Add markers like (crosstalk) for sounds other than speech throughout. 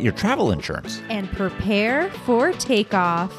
your travel insurance. and prepare for takeoff.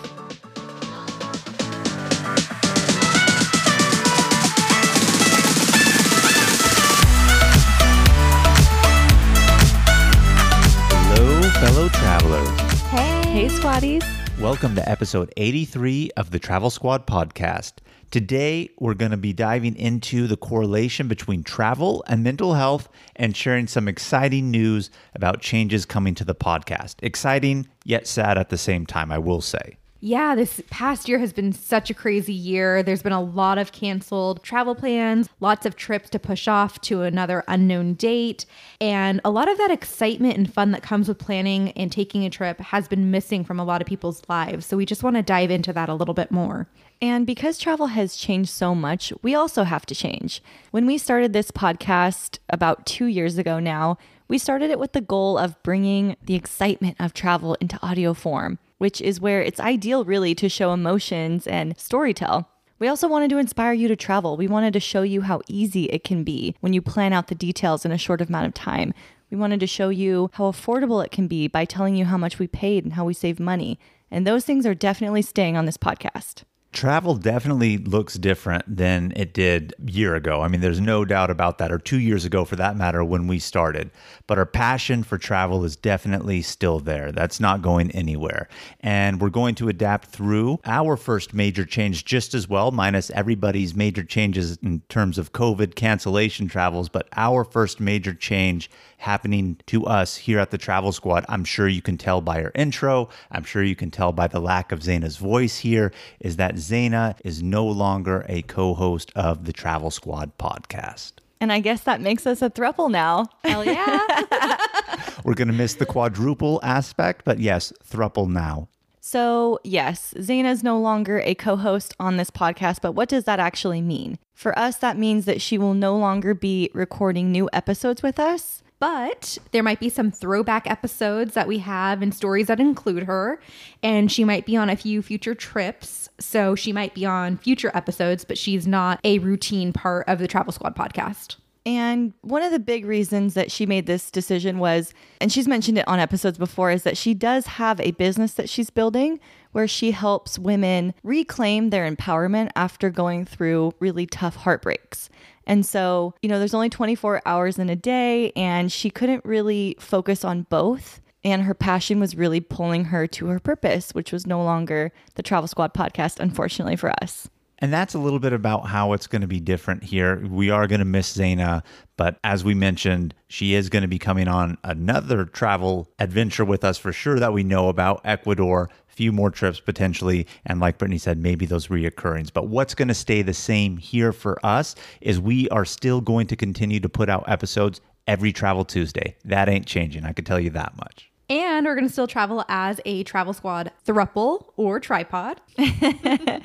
Hello, fellow travelers. Hey, squaddies. Welcome to episode 83 of the Travel Squad podcast. Today, we're going to be diving into the correlation between travel and mental health and sharing some exciting news about changes coming to the podcast. Exciting, yet sad at the same time, I will say. Yeah, this past year has been such a crazy year. There's been a lot of canceled travel plans, lots of trips to push off to another unknown date, and a lot of that excitement and fun that comes with planning and taking a trip has been missing from a lot of people's lives. So we just want to dive into that a little bit more. And because travel has changed so much, we also have to change. When we started this podcast about two years ago now, we started it with the goal of bringing the excitement of travel into audio form, which is where it's ideal, really, to show emotions and storytell. We also wanted to inspire you to travel. We wanted to show you how easy it can be when you plan out the details in a short amount of time. We wanted to show you how affordable it can be by telling you how much we paid and how we save money. And those things are definitely staying on this podcast. Travel definitely looks different than it did a year ago. I mean, there's no doubt about that, or two years ago for that matter, when we started. But our passion for travel is definitely still there. That's not going anywhere. And we're going to adapt through our first major change just as well, minus everybody's major changes in terms of COVID cancellation travels. But our first major change happening to us here at the Travel Squad, I'm sure you can tell by our intro, I'm sure you can tell by the lack of Zaina's voice here, is that Zaina is no longer a co host of the Travel Squad podcast. And I guess that makes us a thruple now. Hell yeah. (laughs) We're going to miss the quadruple aspect, but yes, thruple now. So, yes, Zaina is no longer a co host on this podcast, but what does that actually mean? For us, that means that she will no longer be recording new episodes with us. But there might be some throwback episodes that we have and stories that include her. And she might be on a few future trips. So she might be on future episodes, but she's not a routine part of the Travel Squad podcast. And one of the big reasons that she made this decision was, and she's mentioned it on episodes before, is that she does have a business that she's building where she helps women reclaim their empowerment after going through really tough heartbreaks. And so, you know, there's only 24 hours in a day, and she couldn't really focus on both. And her passion was really pulling her to her purpose, which was no longer the Travel Squad podcast, unfortunately for us. And that's a little bit about how it's going to be different here. We are going to miss Zaina, but as we mentioned, she is going to be coming on another travel adventure with us for sure that we know about Ecuador, few more trips potentially, and like Brittany said, maybe those reoccurrings. But what's going to stay the same here for us is we are still going to continue to put out episodes every Travel Tuesday. That ain't changing. I can tell you that much. And we're going to still travel as a Travel Squad thruple or tripod. (laughs)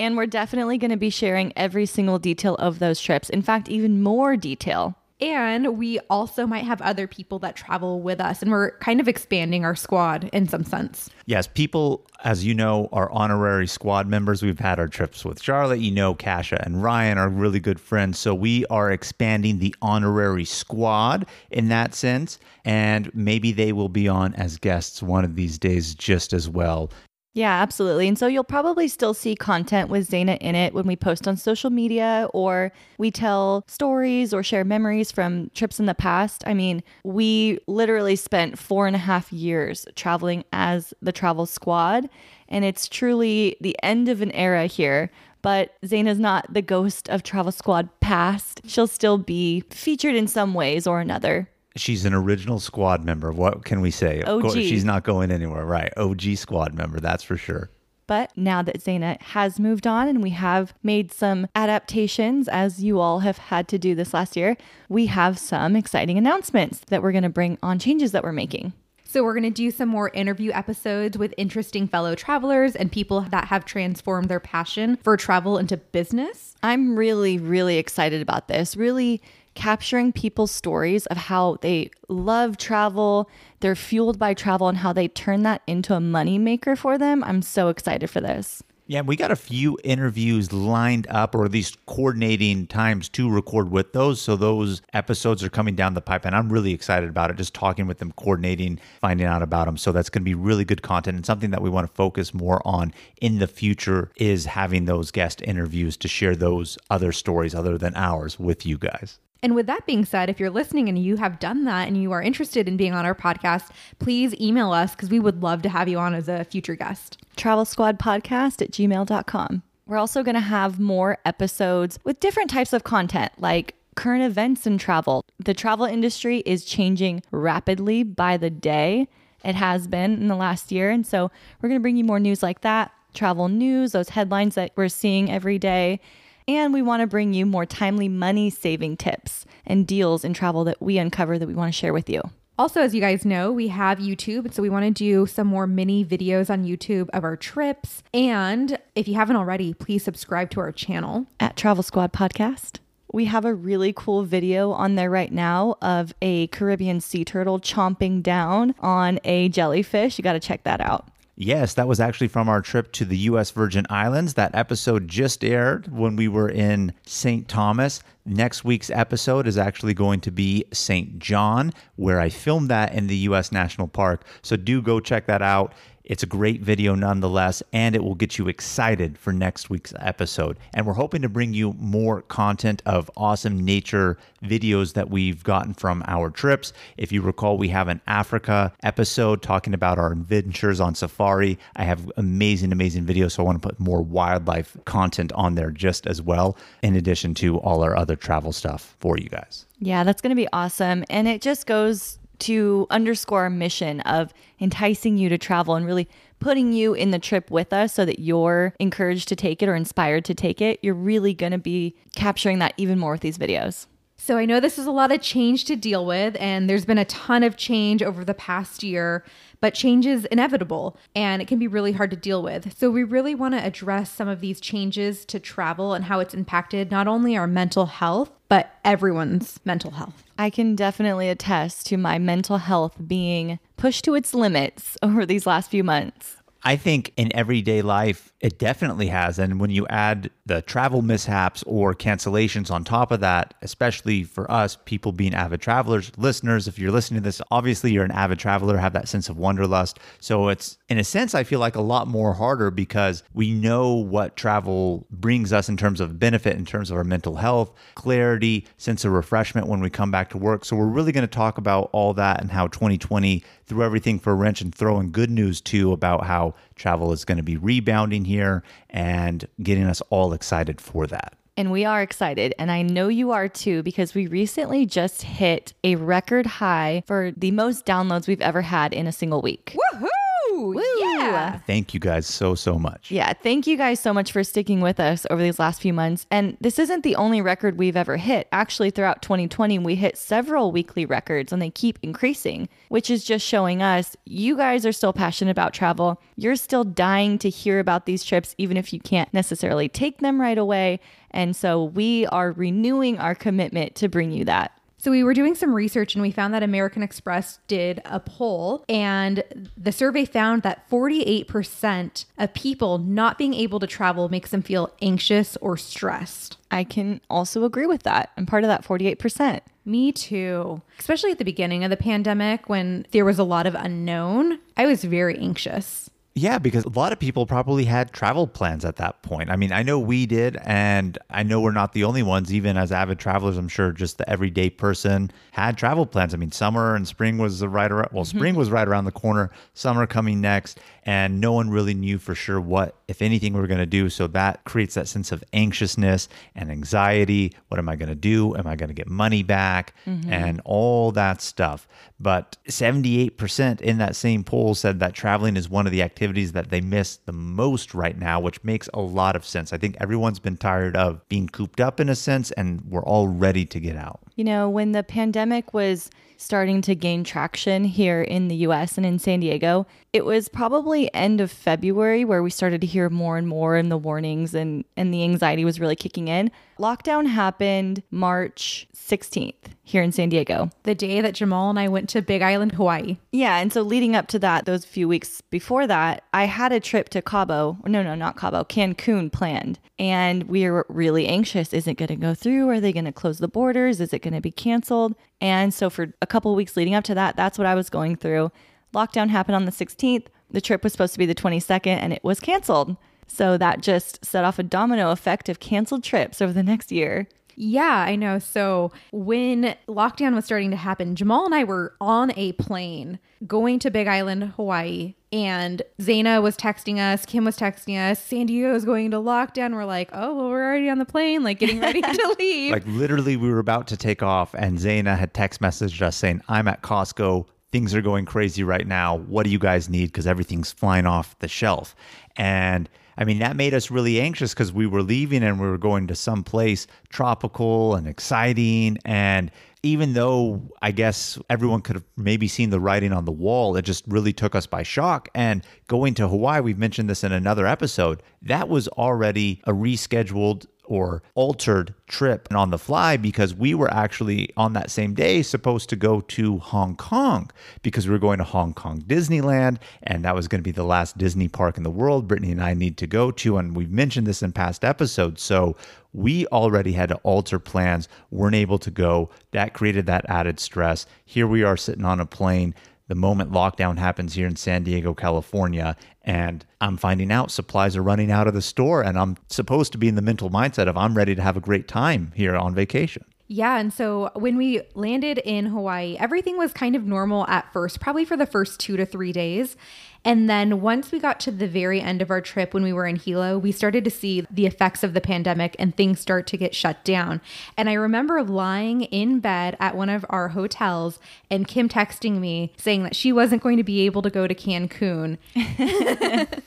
And we're definitely going to be sharing every single detail of those trips. In fact, even more detail. And we also might have other people that travel with us. And we're kind of expanding our squad in some sense. Yes, people, as you know, are honorary squad members. We've had our trips with Charlotte. You know, Kasha and Ryan are really good friends. So we are expanding the honorary squad in that sense. And maybe they will be on as guests one of these days just as well. Yeah, absolutely. And so you'll probably still see content with Zaina in it when we post on social media or we tell stories or share memories from trips in the past. I mean, we literally spent four and a half years traveling as the travel squad, and it's truly the end of an era here. But Zaina's not the ghost of Travel Squad past. She'll still be featured in some ways or another. She's an original squad member. What can we say? OG. course, she's not going anywhere. Right. OG squad member. That's for sure. But now that Zaina has moved on and we have made some adaptations, as you all have had to do this last year, we have some exciting announcements that we're going to bring on changes that we're making. So, we're going to do some more interview episodes with interesting fellow travelers and people that have transformed their passion for travel into business. I'm really, really excited about this. Really capturing people's stories of how they love travel, they're fueled by travel, and how they turn that into a moneymaker for them. I'm so excited for this. Yeah, we got a few interviews lined up, or at least coordinating times to record with those. So those episodes are coming down the pipe, and I'm really excited about it. Just talking with them, coordinating, finding out about them. So that's going to be really good content, and something that we want to focus more on in the future is having those guest interviews to share those other stories other than ours with you guys. And with that being said, if you're listening and you have done that and you are interested in being on our podcast, please email us because we would love to have you on as a future guest. Travel Squad Podcast at gmail.com. We're also going to have more episodes with different types of content like current events and travel. The travel industry is changing rapidly by the day. It has been in the last year. And so we're going to bring you more news like that travel news, those headlines that we're seeing every day. And we want to bring you more timely money saving tips and deals in travel that we uncover that we want to share with you. Also, as you guys know, we have YouTube. So we want to do some more mini videos on YouTube of our trips. And if you haven't already, please subscribe to our channel at Travel Squad Podcast. We have a really cool video on there right now of a Caribbean sea turtle chomping down on a jellyfish. You got to check that out. Yes, that was actually from our trip to the U.S. Virgin Islands. That episode just aired when we were in St. Thomas. Next week's episode is actually going to be St. John, where I filmed that in the U.S. National Park. So do go check that out. It's a great video nonetheless, and it will get you excited for next week's episode. And we're hoping to bring you more content of awesome nature videos that we've gotten from our trips. If you recall, we have an Africa episode talking about our adventures on safari. I have amazing, amazing videos, so I want to put more wildlife content on there just as well, in addition to all our other travel stuff for you guys. Yeah, that's going to be awesome. And it just goes to underscore our mission of enticing you to travel and really putting you in the trip with us so that you're encouraged to take it or inspired to take it. You're really going to be capturing that even more with these videos. So I know this is a lot of change to deal with, and there's been a ton of change over the past year, but change is inevitable and it can be really hard to deal with. So we really want to address some of these changes to travel and how it's impacted not only our mental health, but everyone's mental health. I can definitely attest to my mental health being pushed to its limits (laughs) over these last few months. I think in everyday life, it definitely has. And when you add the travel mishaps or cancellations on top of that, especially for us, people being avid travelers, listeners, if you're listening to this, obviously you're an avid traveler, have that sense of wanderlust. So it's, in a sense, I feel like a lot more harder because we know what travel brings us in terms of benefit, in terms of our mental health, clarity, sense of refreshment when we come back to work. So we're really going to talk about all that and how 2020 threw everything for a wrench and throwing good news too about how travel is going to be rebounding here and getting us all excited for that. And we are excited. And I know you are too, because we recently just hit a record high for the most downloads we've ever had in a single week. Woohoo! Woo! Yeah. Thank you guys so, so much. Yeah. Thank you guys so much for sticking with us over these last few months. And this isn't the only record we've ever hit. Actually, throughout 2020, we hit several weekly records and they keep increasing, which is just showing us you guys are still passionate about travel. You're still dying to hear about these trips, even if you can't necessarily take them right away. And so we are renewing our commitment to bring you that. So we were doing some research and we found that American Express did a poll and the survey found that 48% of people not being able to travel makes them feel anxious or stressed. I can also agree with that. I'm part of that 48%. Me too. Especially at the beginning of the pandemic when there was a lot of unknown, I was very anxious. Yeah, because a lot of people probably had travel plans at that point. I mean, I know we did, and I know we're not the only ones. Even as avid travelers, I'm sure just the everyday person had travel plans. I mean, summer and spring was right around. Well, spring mm-hmm. was right around the corner. Summer coming next, and no one really knew for sure what, if anything, we were going to do. So that creates that sense of anxiousness and anxiety. What am I going to do? Am I going to get money back? Mm-hmm. And all that stuff. But 78% in that same poll said that traveling is one of the activities that they miss the most right now, which makes a lot of sense. I think everyone's been tired of being cooped up in a sense, and we're all ready to get out. You know, when the pandemic was starting to gain traction here in the US and in San Diego, it was probably end of February where we started to hear more and more and the warnings and, and the anxiety was really kicking in. Lockdown happened March 16th here in San Diego. The day that Jamal and I went to Big Island, Hawaii. Yeah. And so leading up to that, those few weeks before that, I had a trip to Cabo. No, no, not Cabo, Cancun planned. And we were really anxious. Is it going to go through? Are they going to close the borders? Is it going to be canceled? And so for a couple weeks leading up to that, that's what I was going through. Lockdown happened on the 16th. The trip was supposed to be the 22nd and it was canceled. So that just set off a domino effect of canceled trips over the next year. Yeah, I know. So when lockdown was starting to happen, Jamal and I were on a plane going to Big Island, Hawaii, and Zaina was texting us, Kim was texting us, San Diego is going to lockdown. We're like, oh, well, we're already on the plane, like getting ready to (laughs) leave. Like literally, we were about to take off, and Zaina had text messaged us saying, I'm at Costco. Things are going crazy right now. What do you guys need? Because everything's flying off the shelf. And I mean, that made us really anxious because we were leaving and we were going to some place tropical and exciting. And even though I guess everyone could have maybe seen the writing on the wall, it just really took us by shock. And going to Hawaii, we've mentioned this in another episode, that was already a rescheduled or altered trip and on the fly because we were actually on that same day supposed to go to Hong Kong because we were going to Hong Kong Disneyland and that was going to be the last Disney park in the world Brittany and I need to go to and we've mentioned this in past episodes so we already had to alter plans weren't able to go. That created that added stress. Here we are sitting on a plane. The moment lockdown happens here in San Diego, California, and I'm finding out supplies are running out of the store, and I'm supposed to be in the mental mindset of I'm ready to have a great time here on vacation. Yeah. And so when we landed in Hawaii, everything was kind of normal at first, probably for the first two to three days. And then once we got to the very end of our trip, when we were in Hilo, we started to see the effects of the pandemic and things start to get shut down. And I remember lying in bed at one of our hotels and Kim texting me saying that she wasn't going to be able to go to Cancun. (laughs)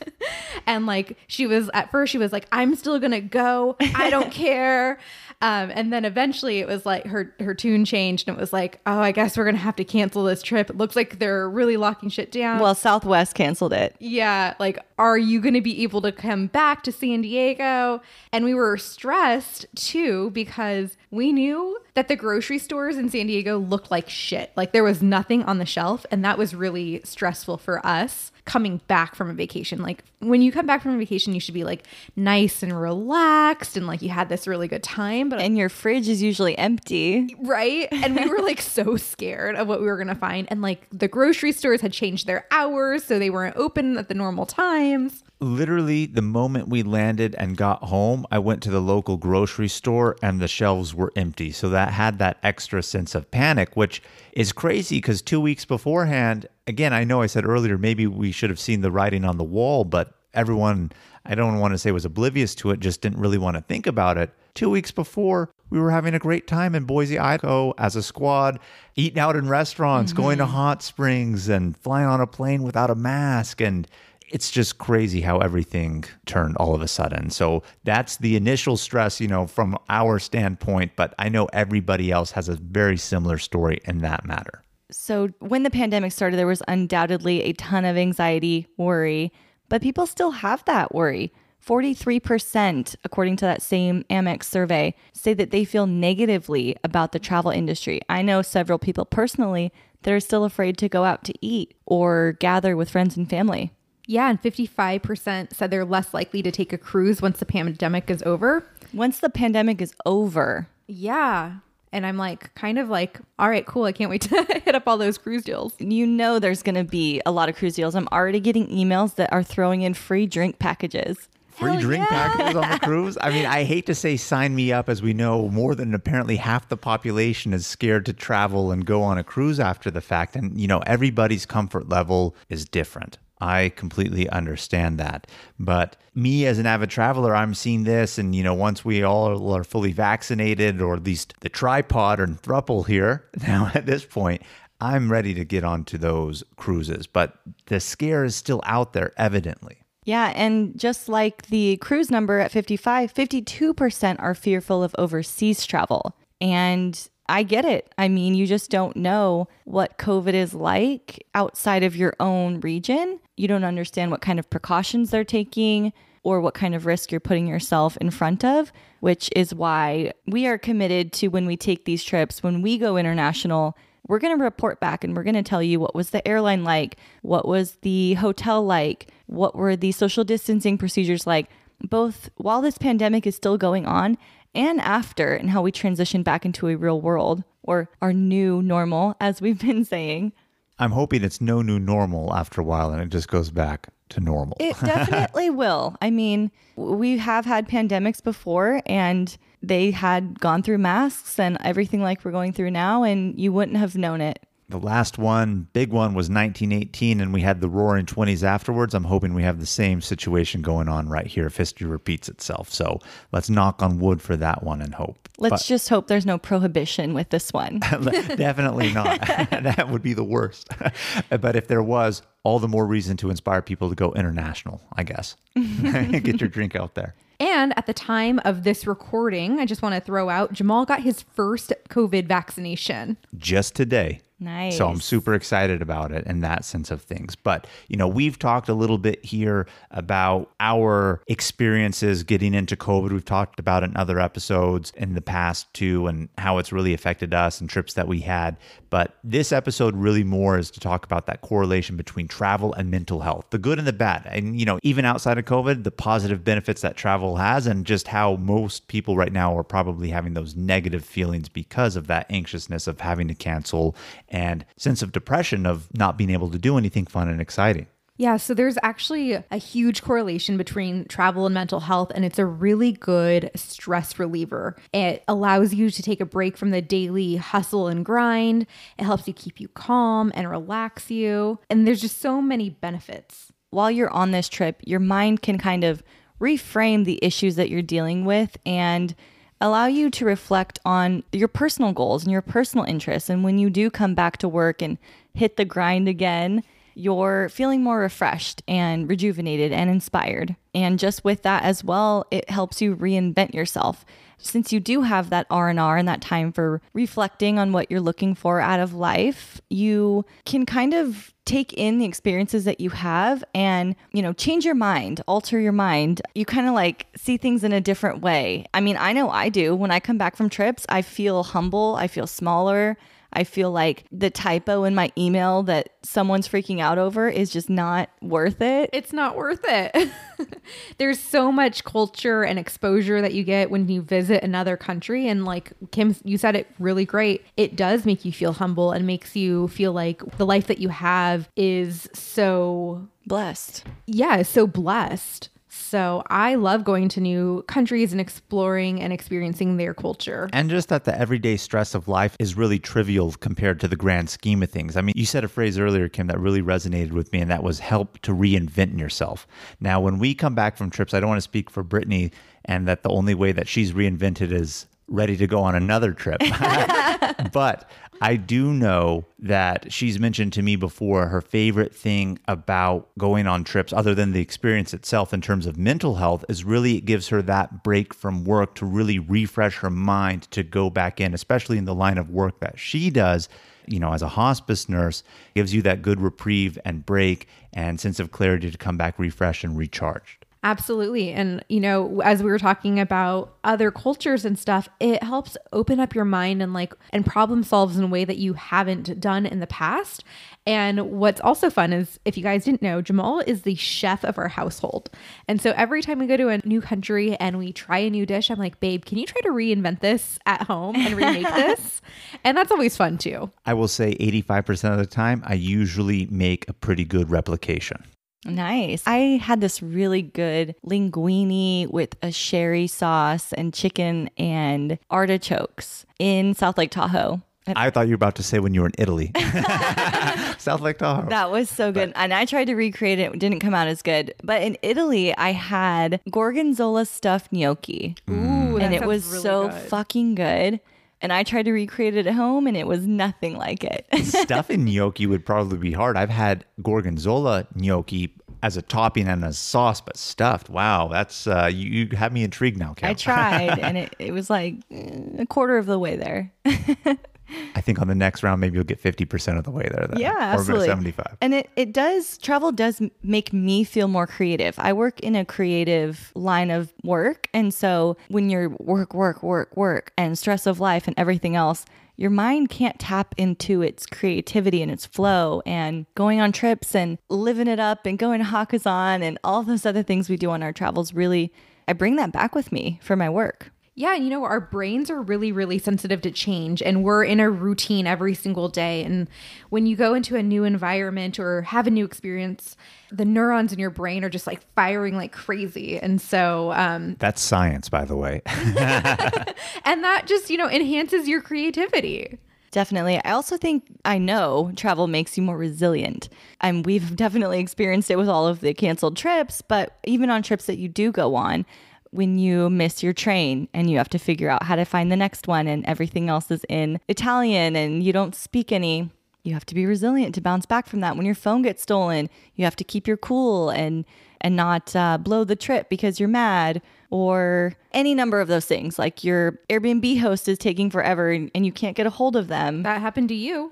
and like she was at first, she was like, I'm still going to go. I don't (laughs) care. Um, and then eventually it was like her her tune changed and it was like, oh, I guess we're gonna have to cancel this trip. It looks like they're really locking shit down. Well, Southwest canceled it. Yeah, like, are you gonna be able to come back to San Diego? And we were stressed too because we knew that the grocery stores in San Diego looked like shit. Like there was nothing on the shelf, and that was really stressful for us coming back from a vacation. Like when you come back from a vacation, you should be like nice and relaxed and like you had this really good time. But And your fridge is usually empty. right? And we were like so (laughs) scared of what we were gonna find. And like the grocery stores had changed their hours, so they weren't open at the normal times. Literally, the moment we landed and got home, I went to the local grocery store and the shelves were empty. So that had that extra sense of panic, which is crazy because two weeks beforehand, again, I know I said earlier, maybe we should have seen the writing on the wall, but everyone, I don't want to say was oblivious to it, just didn't really want to think about it. Two weeks before, we were having a great time in Boise, Idaho as a squad, eating out in restaurants, going to mm-hmm. hot springs, and flying on a plane without a mask. And it's just crazy how everything turned all of a sudden. So that's the initial stress, you know, from our standpoint. But I know everybody else has a very similar story in that matter. So, when the pandemic started, there was undoubtedly a ton of anxiety, worry, but people still have that worry. 43%, according to that same Amex survey, say that they feel negatively about the travel industry. I know several people personally that are still afraid to go out to eat or gather with friends and family. Yeah, and 55% said they're less likely to take a cruise once the pandemic is over. Once the pandemic is over, Yeah. And I'm like, kind of like, all right, cool. I can't wait (laughs) to hit up all those cruise deals. you know there's going to be a lot of cruise deals. I'm already getting emails that are throwing in free drink packages. Free Hell drink yeah. packages on the (laughs) cruise. I mean, I hate to say sign me up, as we know more than apparently half the population is scared to travel and go on a cruise after the fact. And, you know, everybody's comfort level is different. I completely understand that. But me as an avid traveler, I'm seeing this. And, you know, once we all are fully vaccinated, or at least the tripod and thruple here (laughs) now at this point, I'm ready to get onto those cruises, but the scare is still out there, evidently. Yeah, and just like the cruise number at 55, 52% are fearful of overseas travel. And I get it. I mean, you just don't know what COVID is like outside of your own region. You don't understand what kind of precautions they're taking or what kind of risk you're putting yourself in front of, which is why we are committed to when we take these trips, when we go international, we're going to report back and we're going to tell you what was the airline like, what was the hotel like, what were the social distancing procedures like, both while this pandemic is still going on and after, and how we transition back into a real world or our new normal, as we've been saying. I'm hoping it's no new normal after a while and it just goes back to normal. It (laughs) definitely will. I mean, we have had pandemics before and they had gone through masks and everything like we're going through now, and you wouldn't have known it. The last one, big one, was 1918, and we had the roaring 20s afterwards. I'm hoping we have the same situation going on right here if history repeats itself. So let's knock on wood for that one and hope. Let's but, just hope there's no prohibition with this one. (laughs) definitely not. (laughs) (laughs) that would be the worst. but if there was, all the more reason to inspire people to go international, I guess. Get your drink out there. And at the time of this recording, I just want to throw out Jamal got his first COVID vaccination just today. Nice. So I'm super excited about it in that sense of things. But, you know, we've talked a little bit here about our experiences getting into COVID. We've talked about it in other episodes in the past too, and how it's really affected us and trips that we had. But this episode really more is to talk about that correlation between travel and mental health, the good and the bad. And, you know, even outside of COVID, the positive benefits that travel has, and just how most people right now are probably having those negative feelings because of that anxiousness of having to cancel and sense of depression of not being able to do anything fun and exciting. Yeah, so there's actually a huge correlation between travel and mental health, and it's a really good stress reliever. It allows you to take a break from the daily hustle and grind. It helps you keep you calm and relax you. And there's just so many benefits. While you're on this trip, your mind can kind of reframe the issues that you're dealing with and allow you to reflect on your personal goals and your personal interests. And when you do come back to work and hit the grind again, you're feeling more refreshed and rejuvenated and inspired. And just with that as well, it helps you reinvent yourself. Since you do have that R&R and that time for reflecting on what you're looking for out of life, you can kind of take in the experiences that you have and, you know, change your mind, alter your mind. You kind of like see things in a different way. I mean, I know I do. When I come back from trips, I feel humble, I feel smaller. I feel like the typo in my email that someone's freaking out over is just not worth it. It's not worth it. (laughs) There's so much culture and exposure that you get when you visit another country. And like Kim, you said it really great. It does make you feel humble and makes you feel like the life that you have is so blessed. Yeah, so blessed. So I love going to new countries and exploring and experiencing their culture. And just that the everyday stress of life is really trivial compared to the grand scheme of things. I mean, you said a phrase earlier, Kim, that really resonated with me, and that was help to reinvent yourself. Now, when we come back from trips, I don't want to speak for Brittany and that the only way that she's reinvented is ready to go on another trip. (laughs) but I do know that she's mentioned to me before her favorite thing about going on trips, other than the experience itself in terms of mental health, is really it gives her that break from work to really refresh her mind to go back in, especially in the line of work that she does. You know, as a hospice nurse, gives you that good reprieve and break and sense of clarity to come back refreshed and recharged. Absolutely. And, you know, as we were talking about other cultures and stuff, it helps open up your mind and like, and problem solves in a way that you haven't done in the past. And what's also fun is if you guys didn't know, Jamal is the chef of our household. And so every time we go to a new country and we try a new dish, I'm like, babe, can you try to reinvent this at home and remake (laughs) this? And that's always fun too. I will say 85% of the time, I usually make a pretty good replication. Nice. I had this really good linguine with a sherry sauce and chicken and artichokes in South Lake Tahoe. I thought you were about to say when you were in Italy. (laughs) (laughs) South Lake Tahoe. That was so good. But. And I tried to recreate it. It didn't come out as good. But in Italy, I had gorgonzola stuffed gnocchi. Mm. Ooh, and it was really so good. fucking good. And I tried to recreate it at home and it was nothing like it. (laughs) Stuffing gnocchi would probably be hard. I've had gorgonzola gnocchi as a topping and a sauce, but stuffed. Wow, that's uh, you, you have me intrigued now, Kat. I tried (laughs) and it, it was like eh, a quarter of the way there. (laughs) I think on the next round, maybe you'll get 50% of the way there. Then, Yeah, or absolutely. 75. And it, it does, travel does make me feel more creative. I work in a creative line of work. And so when you're work, work, work, work, and stress of life and everything else, your mind can't tap into its creativity and its flow and going on trips and living it up and going to Hakkasan and all those other things we do on our travels really, I bring that back with me for my work. Yeah, and you know, our brains are really, really sensitive to change, and we're in a routine every single day. And when you go into a new environment or have a new experience, the neurons in your brain are just like firing like crazy. And so, um, That's science, by the way. (laughs) and that just, you know, enhances your creativity. Definitely. I also think I know travel makes you more resilient. And we've (laughs) definitely experienced it with all of the canceled trips, but even on trips that you do go on, when you miss your train and you have to figure out how to find the next one and everything else is in Italian and you don't speak any, you have to be resilient to bounce back from that. When your phone gets stolen, you have to keep your cool and and not uh, blow the trip because you're mad or any number of those things like your airbnb host is taking forever and, and you can't get a hold of them That happened to you.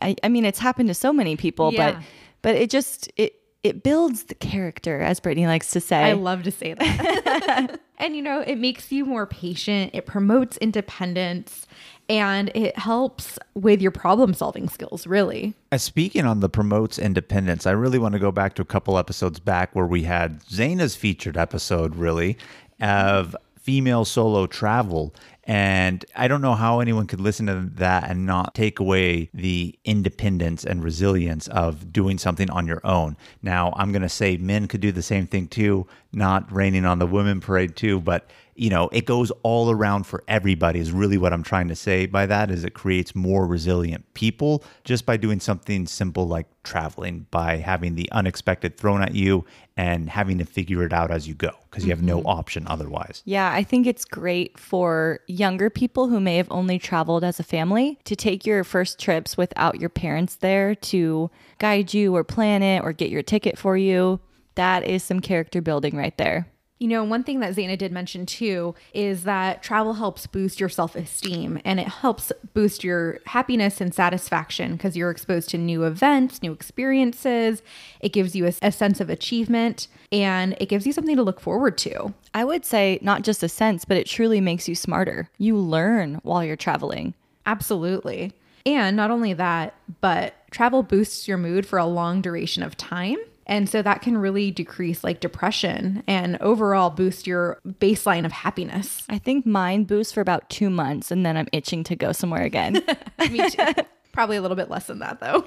I, I mean it's happened to so many people Yeah. but but it just it it builds the character as brittany likes to say I love to say that. (laughs) and you know, it makes you more patient, it promotes independence, and it helps with your problem solving skills, really. Uh, Speaking on the promotes independence, I really want to go back to a couple episodes back where we had Zaina's featured episode, really, of female solo travel. And I don't know how anyone could listen to that and not take away the independence and resilience of doing something on your own. Now, I'm going to say men could do the same thing too, not raining on the women parade too, but you know, it goes all around for everybody is really what I'm trying to say by that is it creates more resilient people just by doing something simple like traveling, by having the unexpected thrown at you and having to figure it out as you go because you have no mm-hmm. option otherwise. Yeah, I think it's great for younger people who may have only traveled as a family to take your first trips without your parents there to guide you or plan it or get your ticket for you. That is some character building right there. You know, one thing that Zaina did mention too is that travel helps boost your self esteem and it helps boost your happiness and satisfaction because you're exposed to new events, new experiences. It gives you a, a sense of achievement and it gives you something to look forward to. I would say not just a sense, but it truly makes you smarter. You learn while you're traveling. Absolutely. And not only that, but travel boosts your mood for a long duration of time. And so that can really decrease like depression and overall boost your baseline of happiness. I think mine boosts for about two months and then I'm itching to go somewhere again. (laughs) Me too. Probably a little bit less than that though.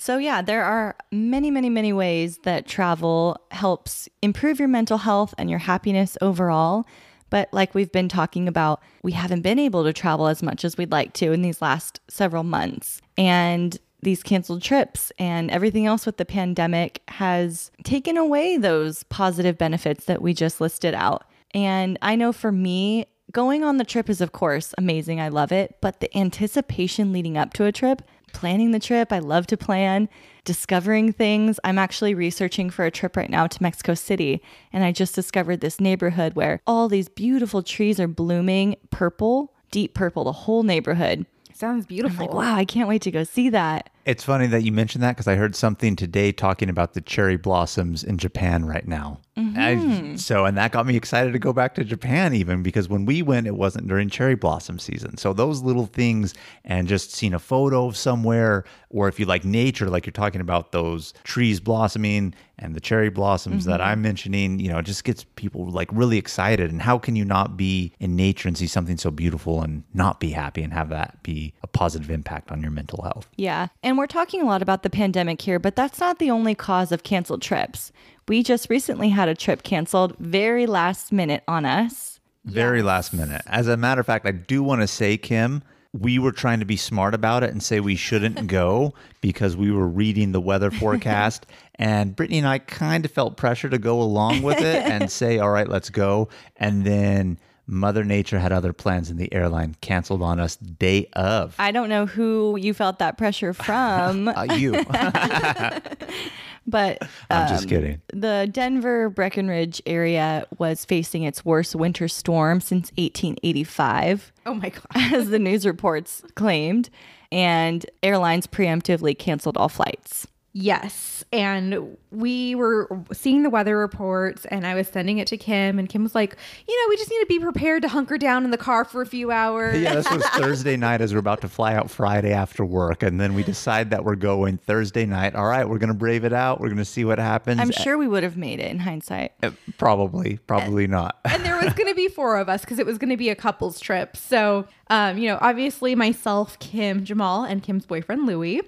So, yeah, there are many, many, many ways that travel helps improve your mental health and your happiness overall. But, like we've been talking about, we haven't been able to travel as much as we'd like to in these last several months. And these canceled trips and everything else with the pandemic has taken away those positive benefits that we just listed out. And I know for me, going on the trip is, of course, amazing. I love it. But the anticipation leading up to a trip, planning the trip, I love to plan, discovering things. I'm actually researching for a trip right now to Mexico City. And I just discovered this neighborhood where all these beautiful trees are blooming purple, deep purple, the whole neighborhood. Sounds beautiful. Like, wow, I can't wait to go see that. It's funny that you mentioned that because I heard something today talking about the cherry blossoms in Japan right now. I- mm-hmm. so, and that got me excited to go back to Japan even because when we went, it wasn't during cherry blossom season. So, those little things and just seeing a photo of somewhere, or if you like nature, like you're talking about those trees blossoming and the cherry blossoms that mm-hmm. I'm mentioning, you know, it just gets people like really excited. And how can you not be in nature and see something so beautiful and not be happy and have that be a positive impact on your mental health? Yeah. And we're talking a lot about the pandemic here, but that's not the only cause of canceled trips. We just recently had a trip canceled very last minute on us. Very last minute. As a matter of fact, I do want to say, Kim, we were trying to be smart about it and say we shouldn't (laughs) go because we were reading the weather forecast. (laughs) and Brittany and I kind of felt pressure to go along with it and (laughs) say, all right, let's go. And then Mother Nature had other plans and the airline canceled on us day of. I don't know who you felt that pressure (laughs) from, Uh, you. (laughs) but I'm just um, kidding. The Denver Breckenridge area was facing its worst winter storm since 1885, Oh my God. (laughs) as the news reports claimed, and airlines preemptively canceled all flights. Yes. And we were seeing the weather reports, and I was sending it to Kim, and Kim was like, you know, we just need to be prepared to hunker down in the car for a few hours. Yeah, this was (laughs) Thursday night as we're about to fly out Friday after work. And then we decide that we're going Thursday night. All right, we're going to brave it out. We're going to see what happens. I'm sure we would have made it in hindsight. Uh, Probably, probably not. and there was going to be (laughs) four of us because it was going to be a couples trip. So, um, you know, obviously myself, Kim, Jamal, and Kim's boyfriend Louie.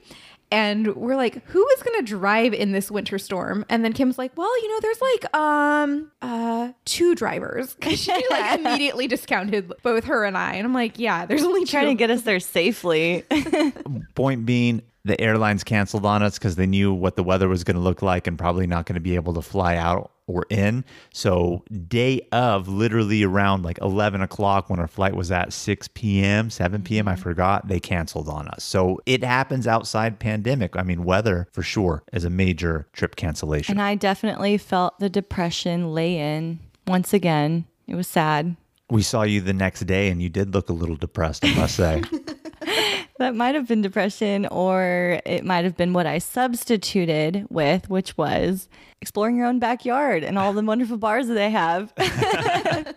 And we're like, who is going to drive in this winter storm? And then Kim's like, well, you know, there's like um uh two drivers. 'Cause (laughs) she like (laughs) immediately discounted both her and I. And I'm like, yeah, there's only Trying two. to get us there safely. (laughs) Point being, the airlines canceled on us because they knew what the weather was going to look like and probably not going to be able to fly out or in. So, day of, literally around like 11 o'clock when our flight was at 6 p.m., 7 p.m., I mm-hmm. forgot, they canceled on us. So, it happens outside pandemic. I mean, weather for sure is a major trip cancellation. and I definitely felt the depression lay in once again. It was sad. we saw you the next day and you did look a little depressed, I must say. (laughs) (laughs) That might have been depression, or it might have been what I substituted with, which was exploring your own backyard and all the wonderful bars that they have. (laughs)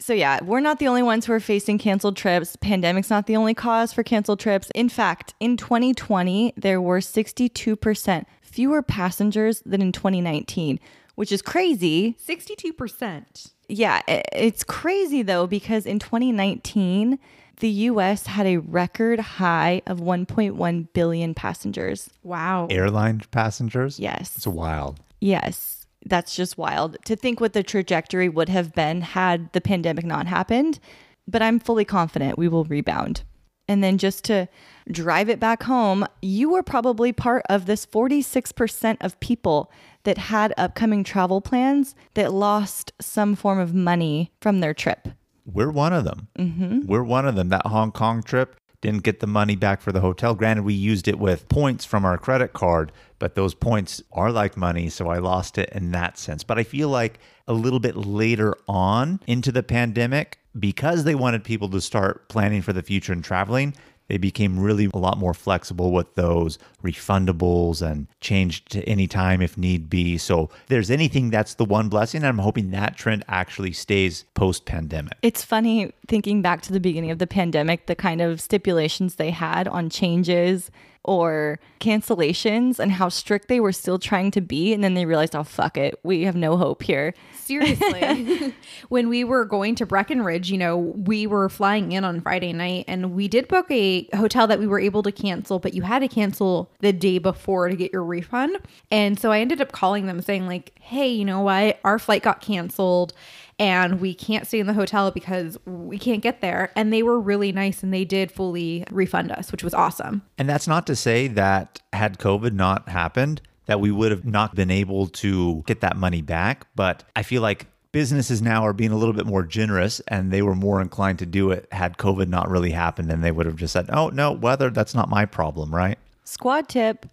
so, yeah, we're not the only ones who are facing canceled trips. Pandemic's not the only cause for canceled trips. In fact, in 2020, there were 62% fewer passengers than in 2019, which is crazy. 62%. Yeah, it's crazy though because in 2019, the US had a record high of 1.1 billion passengers. Wow. Airline passengers? Yes. It's wild. Yes. That's just wild to think what the trajectory would have been had the pandemic not happened. But I'm fully confident we will rebound. And then just to drive it back home, you were probably part of this 46% of people that had upcoming travel plans that lost some form of money from their trip. We're one of them. Mm-hmm. We're one of them. That Hong Kong trip didn't get the money back for the hotel. Granted, we used it with points from our credit card, but those points are like money. So I lost it in that sense. But I feel like a little bit later on into the pandemic, because they wanted people to start planning for the future and traveling, they became really a lot more flexible with those refundables and changed to any time if need be. So there's anything that's the one blessing. And I'm hoping that trend actually stays post pandemic. It's funny thinking back to the beginning of the pandemic, the kind of stipulations they had on changes or cancellations and how strict they were still trying to be. And then they realized, oh, fuck it. We have no hope here. Seriously. (laughs) (laughs) when we were going to Breckenridge, you know, we were flying in on Friday night and we did book a hotel that we were able to cancel, but you had to cancel the day before to get your refund. And so I ended up calling them saying, like, hey, you know what? Our flight got canceled and we can't stay in the hotel because we can't get there. And they were really nice and they did fully refund us, which was awesome. And that's not to say that had COVID not happened, that we would have not been able to get that money back. But I feel like businesses now are being a little bit more generous and they were more inclined to do it had COVID not really happened. And they would have just said, oh, no, weather, that's not my problem, right? Squad tip.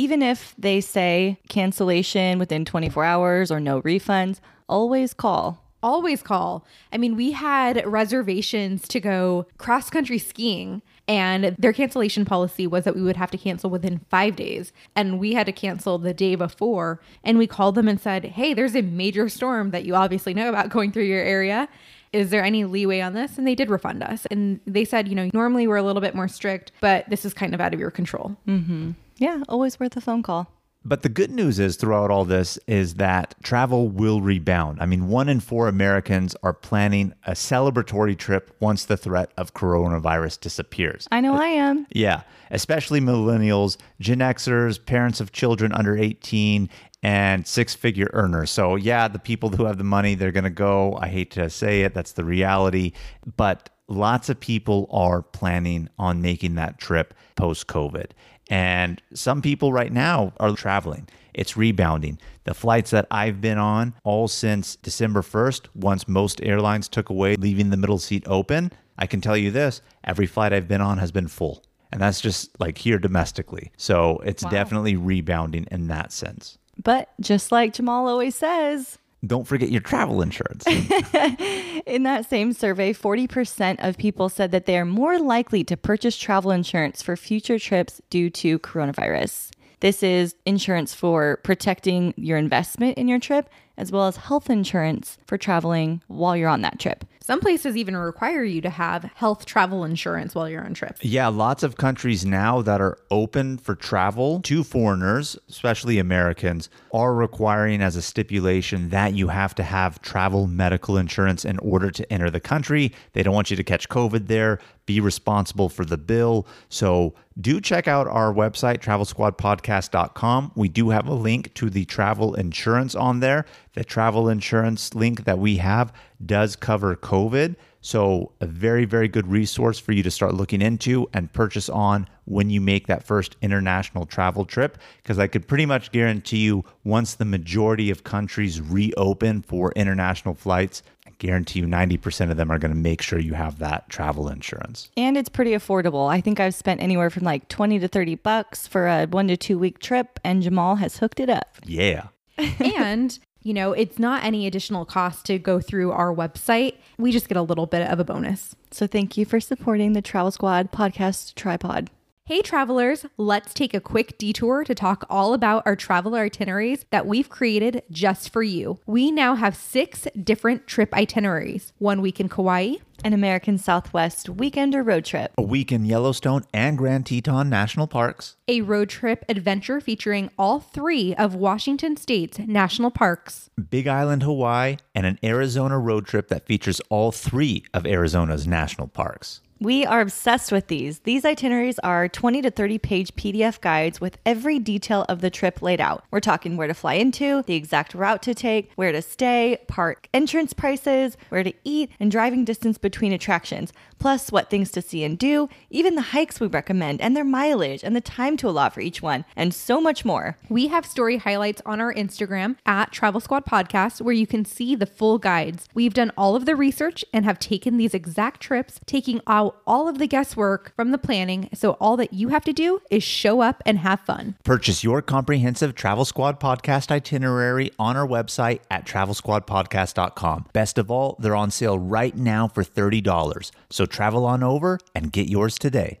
Even if they say cancellation within 24 hours or no refunds, always call. always call. I mean, we had reservations to go cross country skiing, and their cancellation policy was that we would have to cancel within five days. And we had to cancel the day before. And we called them and said, Hey, there's a major storm that you obviously know about going through your area. Is there any leeway on this? And they did refund us. And they said, you know, normally we're a little bit more strict, but this is kind of out of your control. Mm-hmm. Yeah, always worth a phone call. But the good news is throughout all this is that travel will rebound. I mean, one in four Americans are planning a celebratory trip once the threat of coronavirus disappears. I know I am. Yeah, especially millennials, Gen Xers, parents of children under 18, and six figure earners. So, yeah, the people who have the money, they're going to go. I hate to say it, that's the reality. But lots of people are planning on making that trip post COVID. And some people right now are traveling. It's rebounding. The flights that I've been on all since December 1st, once most airlines took away leaving the middle seat open, I can tell you this every flight I've been on has been full. And that's just like here domestically. So it's definitely rebounding in that sense. But just like Jamal always says, Don't forget your travel insurance. (laughs) in that same survey, 40% of people said that they are more likely to purchase travel insurance for future trips due to coronavirus. This is insurance for protecting your investment in your trip, as well as health insurance for traveling while you're on that trip. Some places even require you to have health travel insurance while you're on trips. Yeah, lots of countries now that are open for travel to foreigners, especially Americans, are requiring as a stipulation that you have to have travel medical insurance in order to enter the country. They don't want you to catch COVID there, be responsible for the bill. So do check out our website, travelsquadpodcast.com. We do have a link to the travel insurance on there. The travel insurance link that we have does cover COVID. So, a very, very good resource for you to start looking into and purchase on when you make that first international travel trip. Because I could pretty much guarantee you, once the majority of countries reopen for international flights, guarantee you 90% of them are going to make sure you have that travel insurance. And it's pretty affordable. I think I've spent anywhere from like 20 to 30 bucks for a one to two week trip, and Jamal has hooked it up. Yeah. (laughs) and you know, it's not any additional cost to go through our website. We just get a little bit of a bonus. So thank you for supporting the Travel Squad podcast tripod. Hey, travelers, let's take a quick detour to talk all about our travel itineraries that we've created just for you. We now have six different trip itineraries one week in Kauai, An American Southwest weekend or road trip. A week in Yellowstone and Grand Teton National Parks. a road trip adventure featuring all three of Washington State's national parks, Big Island, Hawaii, and an Arizona road trip that features all three of Arizona's national parks. We are obsessed with these. These itineraries are 20 to 30 page PDF guides with every detail of the trip laid out. We're talking where to fly into, the exact route to take, where to stay, park entrance prices, where to eat, and driving distance between attractions, plus what things to see and do, even the hikes we recommend and their mileage and the time to allot for each one, and so much more. We have story highlights on our Instagram at Travel Squad Podcast where you can see the full guides. We've done all of the research and have taken these exact trips, taking all of the guesswork from the planning. So all that you have to do is show up and have fun. Purchase your comprehensive Travel Squad podcast itinerary on our website at travelsquadpodcast.com. Best of all, they're on sale right now for $30. So travel on over and get yours today.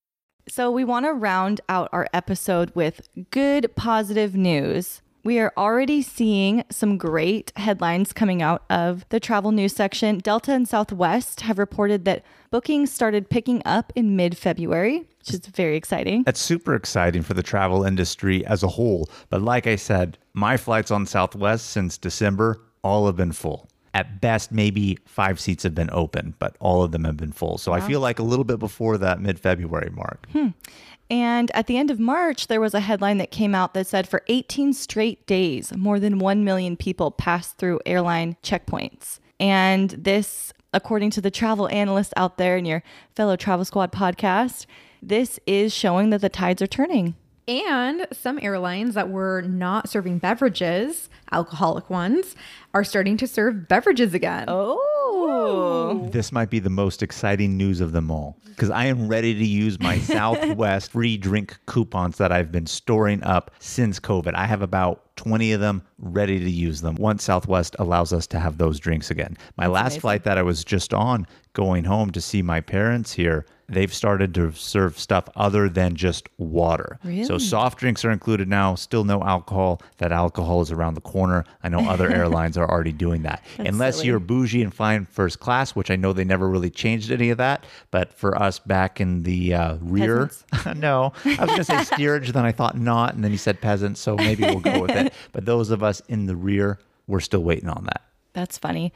So, we want to round out our episode with good, positive news. We are already seeing some great headlines coming out of the travel news section. Delta and Southwest have reported that bookings started picking up in mid February, which is very exciting. That's super exciting for the travel industry as a whole. But like I said, my flights on Southwest since December all have been full. At best, maybe five seats have been open, but all of them have been full. So I feel like a little bit before that mid February mark. Hmm. And at the end of March, there was a headline that came out that said for 18 straight days, more than 1 million people passed through airline checkpoints. And this, according to the travel analysts out there in your fellow Travel Squad podcast, this is showing that the tides are turning. And some airlines that were not serving beverages, alcoholic ones, are starting to serve beverages again. Oh. This might be the most exciting news of them all because I am ready to use my (laughs) Southwest free drink coupons that I've been storing up since COVID. I have about 20 of them ready to use them once Southwest allows us to have those drinks again. My last amazing. flight that I was just on going home to see my parents here, they've started to serve stuff other than just water. Really? So soft drinks are included now, still no alcohol. That alcohol is around the corner. I know other (laughs) airlines are already doing that. Unless silly. you're bougie and flying first class, which I know they never really changed any of that. But for us back in the uh, rear, (laughs) no, I was going to say (laughs) steerage, then I thought not. And then you said peasants, so maybe we'll go with it. But those of us in the rear, we're still waiting on that. That's funny.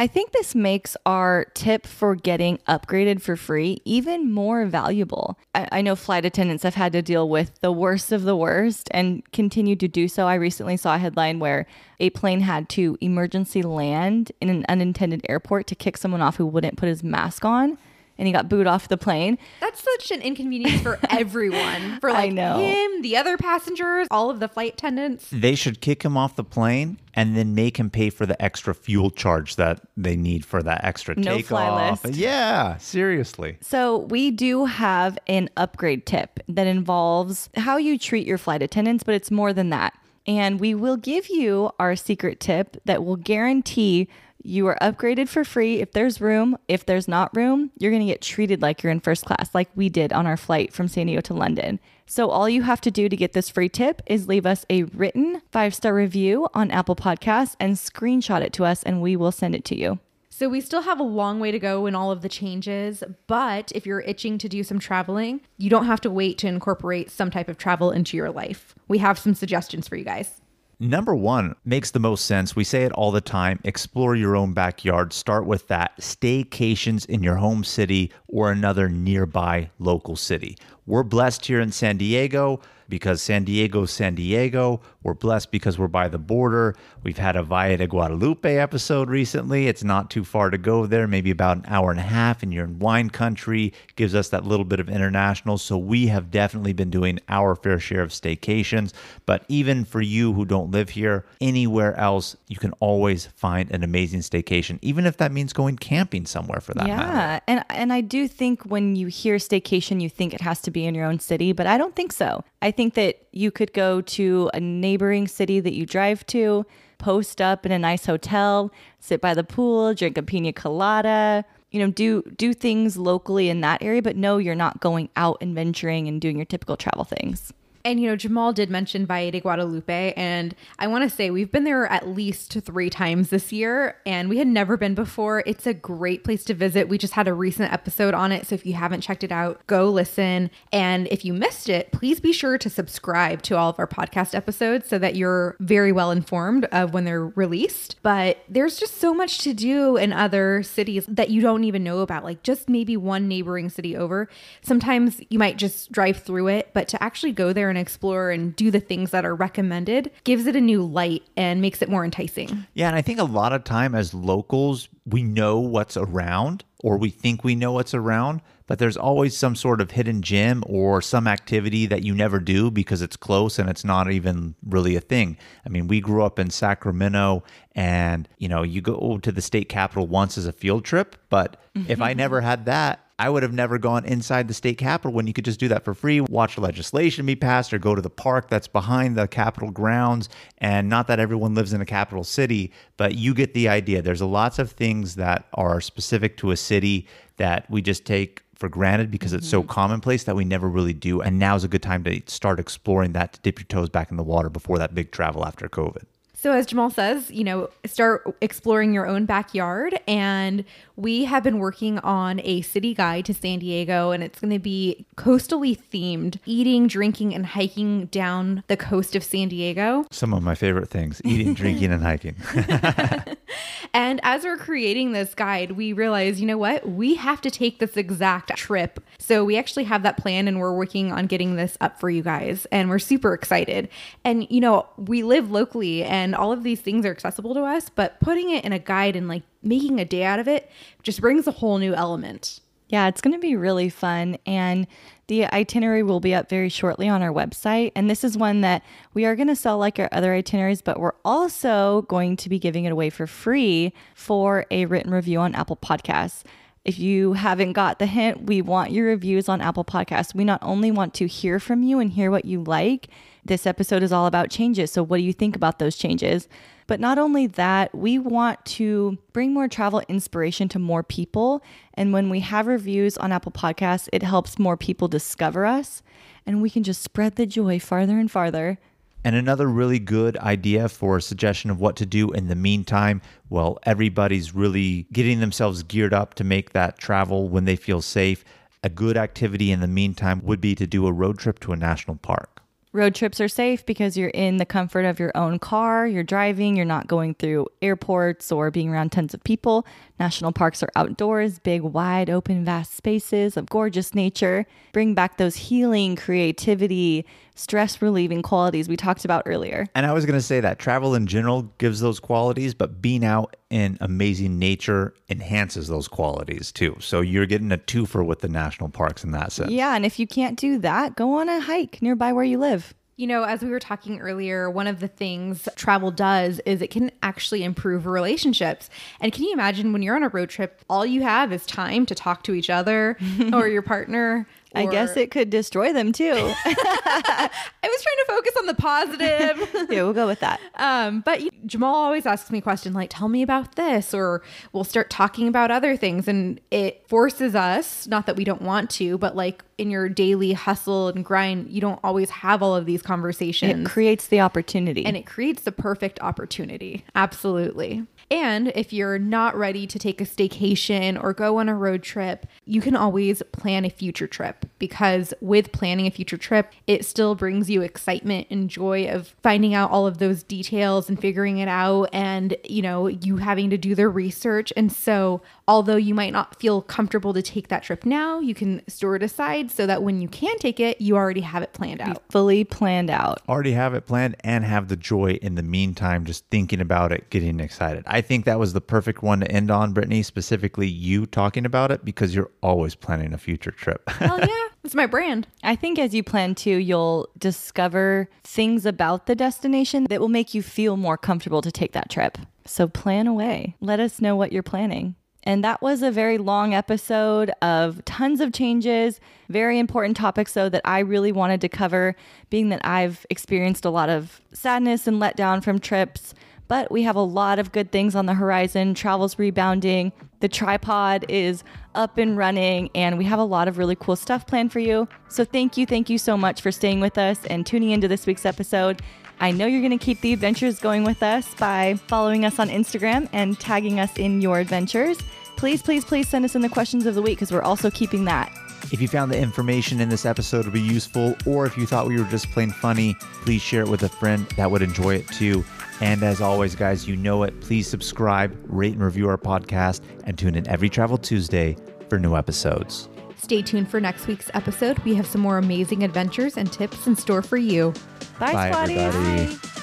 I think this makes our tip for getting upgraded for free even more valuable. I, I know flight attendants have had to deal with the worst of the worst and continue to do so. I recently saw a headline where a plane had to emergency land in an unintended airport to kick someone off who wouldn't put his mask on. And he got booed off the plane. That's such an inconvenience for (laughs) everyone. For I like know. him, the other passengers, all of the flight attendants. They should kick him off the plane and then make him pay for the extra fuel charge that they need for that extra No fly takeoff. list. Yeah, seriously. So, we do have an upgrade tip that involves how you treat your flight attendants, but it's more than that. And we will give you our secret tip that will guarantee you are upgraded for free if there's room. If there's not room, you're going to get treated like you're in first class, like we did on our flight from San Diego to London. So, all you have to do to get this free tip is leave us a written five star review on Apple Podcasts and screenshot it to us, and we will send it to you. So we still have a long way to go in all of the changes, but if you're itching to do some traveling, you don't have to wait to incorporate some type of travel into your life. We have some suggestions for you guys. Number one makes the most sense. We say it all the time explore your own backyard. Start with that. Staycations in your home city or another nearby local city. We're blessed here in San Diego because San Diego, San Diego. We're blessed because we're by the border. We've had a Valle de Guadalupe episode recently. It's not too far to go there, maybe about an hour and a half, and you're in wine country. Gives us that little bit of international. So we have definitely been doing our fair share of staycations. But even for you who don't live here, anywhere else, you can always find an amazing staycation, even if that means going camping somewhere for that matter. Yeah, and and I do think when you hear staycation, you think it has to be in your own city, but I don't think so. I think that you could go to a neighboring city that you drive to, post up in a nice hotel, sit by the pool, drink a pina colada. You know, do do things locally in that area, but no, you're not going out and venturing and doing your typical travel things. And you know, Jamal did mention Valle de Guadalupe, and I want to say we've been there at least three times this year, and we had never been before. It's a great place to visit. We just had a recent episode on it, so if you haven't checked it out, go listen. And if you missed it, please be sure to subscribe to all of our podcast episodes so that you're very well informed of when they're released. But there's just so much to do in other cities that you don't even know about, like just maybe one neighboring city over. Sometimes you might just drive through it, but to actually go there and explore and do the things that are recommended gives it a new light and makes it more enticing. Yeah, and I think a lot of time as locals, we know what's around or we think we know what's around, but there's always some sort of hidden gem or some activity that you never do because it's close and it's not even really a thing. I mean, we grew up in Sacramento and, you know, you go to the state capitol once as a field trip, but if I (laughs) never had that, I would have never gone inside the state capitol when you could just do that for free, watch legislation be passed, or go to the park that's behind the capitol grounds. And not that everyone lives in a capital city, but you get the idea. There's lots of things that are specific to a city that we just take for granted because it's so mm-hmm. commonplace that we never really do. And now's a good time to start exploring that to dip your toes back in the water before that big travel after COVID. So, as Jamal says, you know, start exploring your own backyard. And we have been working on a city guide to San Diego, and it's going to be coastally themed eating, drinking, and hiking down the coast of San Diego. Some of my favorite things eating, drinking, and hiking. (laughs) (laughs) And as we're creating this guide, we realize, you know what? We have to take this exact trip. So we actually have that plan and we're working on getting this up for you guys. And we're super excited. And, you know, we live locally and all of these things are accessible to us, but putting it in a guide and like making a day out of it just brings a whole new element. Yeah, it's going to be really fun. And the itinerary will be up very shortly on our website. And this is one that we are going to sell like our other itineraries, but we're also going to be giving it away for free for a written review on Apple Podcasts. If you haven't got the hint, we want your reviews on Apple Podcasts. We not only want to hear from you and hear what you like, this episode is all about changes. So, what do you think about those changes? But not only that, we want to bring more travel inspiration to more people. And when we have reviews on Apple Podcasts, it helps more people discover us and we can just spread the joy farther and farther. And another really good idea for a suggestion of what to do in the meantime, while everybody's really getting themselves geared up to make that travel when they feel safe, a good activity in the meantime would be to do a road trip to a national park. Road trips are safe because you're in the comfort of your own car, you're driving, you're not going through airports or being around tons of people. National parks are outdoors, big, wide open, vast spaces of gorgeous nature. Bring back those healing, creativity, stress relieving qualities we talked about earlier. And I was going to say that travel in general gives those qualities, but being out in amazing nature enhances those qualities too. So you're getting a twofer with the national parks in that sense. Yeah, and if you can't do that, go on a hike nearby where you live. You know, as we were talking earlier, one of the things travel does is it can actually improve relationships. And can you imagine when you're on a road trip, all you have is time to talk to each other (laughs) or your partner? I guess it could destroy them too. (laughs) I was trying to focus on the positive. (laughs) yeah, we'll go with that. Um, but you, Jamal always asks me a question like, "Tell me about this," or we'll start talking about other things, and it forces us. Not that we don't want to, but like in your daily hustle and grind, you don't always have all of these conversations. It creates the opportunity, and it creates the perfect opportunity. Absolutely. And if you're not ready to take a staycation or go on a road trip, you can always plan a future trip because with planning a future trip, it still brings you excitement and joy of finding out all of those details and figuring it out and, you know, you having to do the research. And so, although you might not feel comfortable to take that trip now, you can store it aside so that when you can take it, you already have it planned out. fully planned out. Already have it planned and have the joy in the meantime, just thinking about it, getting excited. I think that was the perfect one to end on, Brittany, specifically you talking about it because you're always planning a future trip. (laughs) Hell yeah. It's my brand. I think as you plan to, you'll discover things about the destination that will make you feel more comfortable to take that trip. So plan away. Let us know what you're planning. And that was a very long episode of tons of changes, very important topics, though, that I really wanted to cover, being that I've experienced a lot of sadness and letdown from trips. But we have a lot of good things on the horizon. Travel's rebounding. The tripod is up and running, and we have a lot of really cool stuff planned for you. So, thank you, thank you so much for staying with us and tuning into this week's episode. I know you're going to keep the adventures going with us by following us on Instagram and tagging us in your adventures. Please, please, please send us in the questions of the week because we're also keeping that. If you found the information in this episode to be useful, or if you thought we were just plain funny, please share it with a friend that would enjoy it too. And as always, guys, you know it. Please subscribe, rate, and review our podcast, and tune in every Travel Tuesday for new episodes. Stay tuned for next week's episode. We have some more amazing adventures and tips in store for you. Bye, Bye, Squatties. everybody.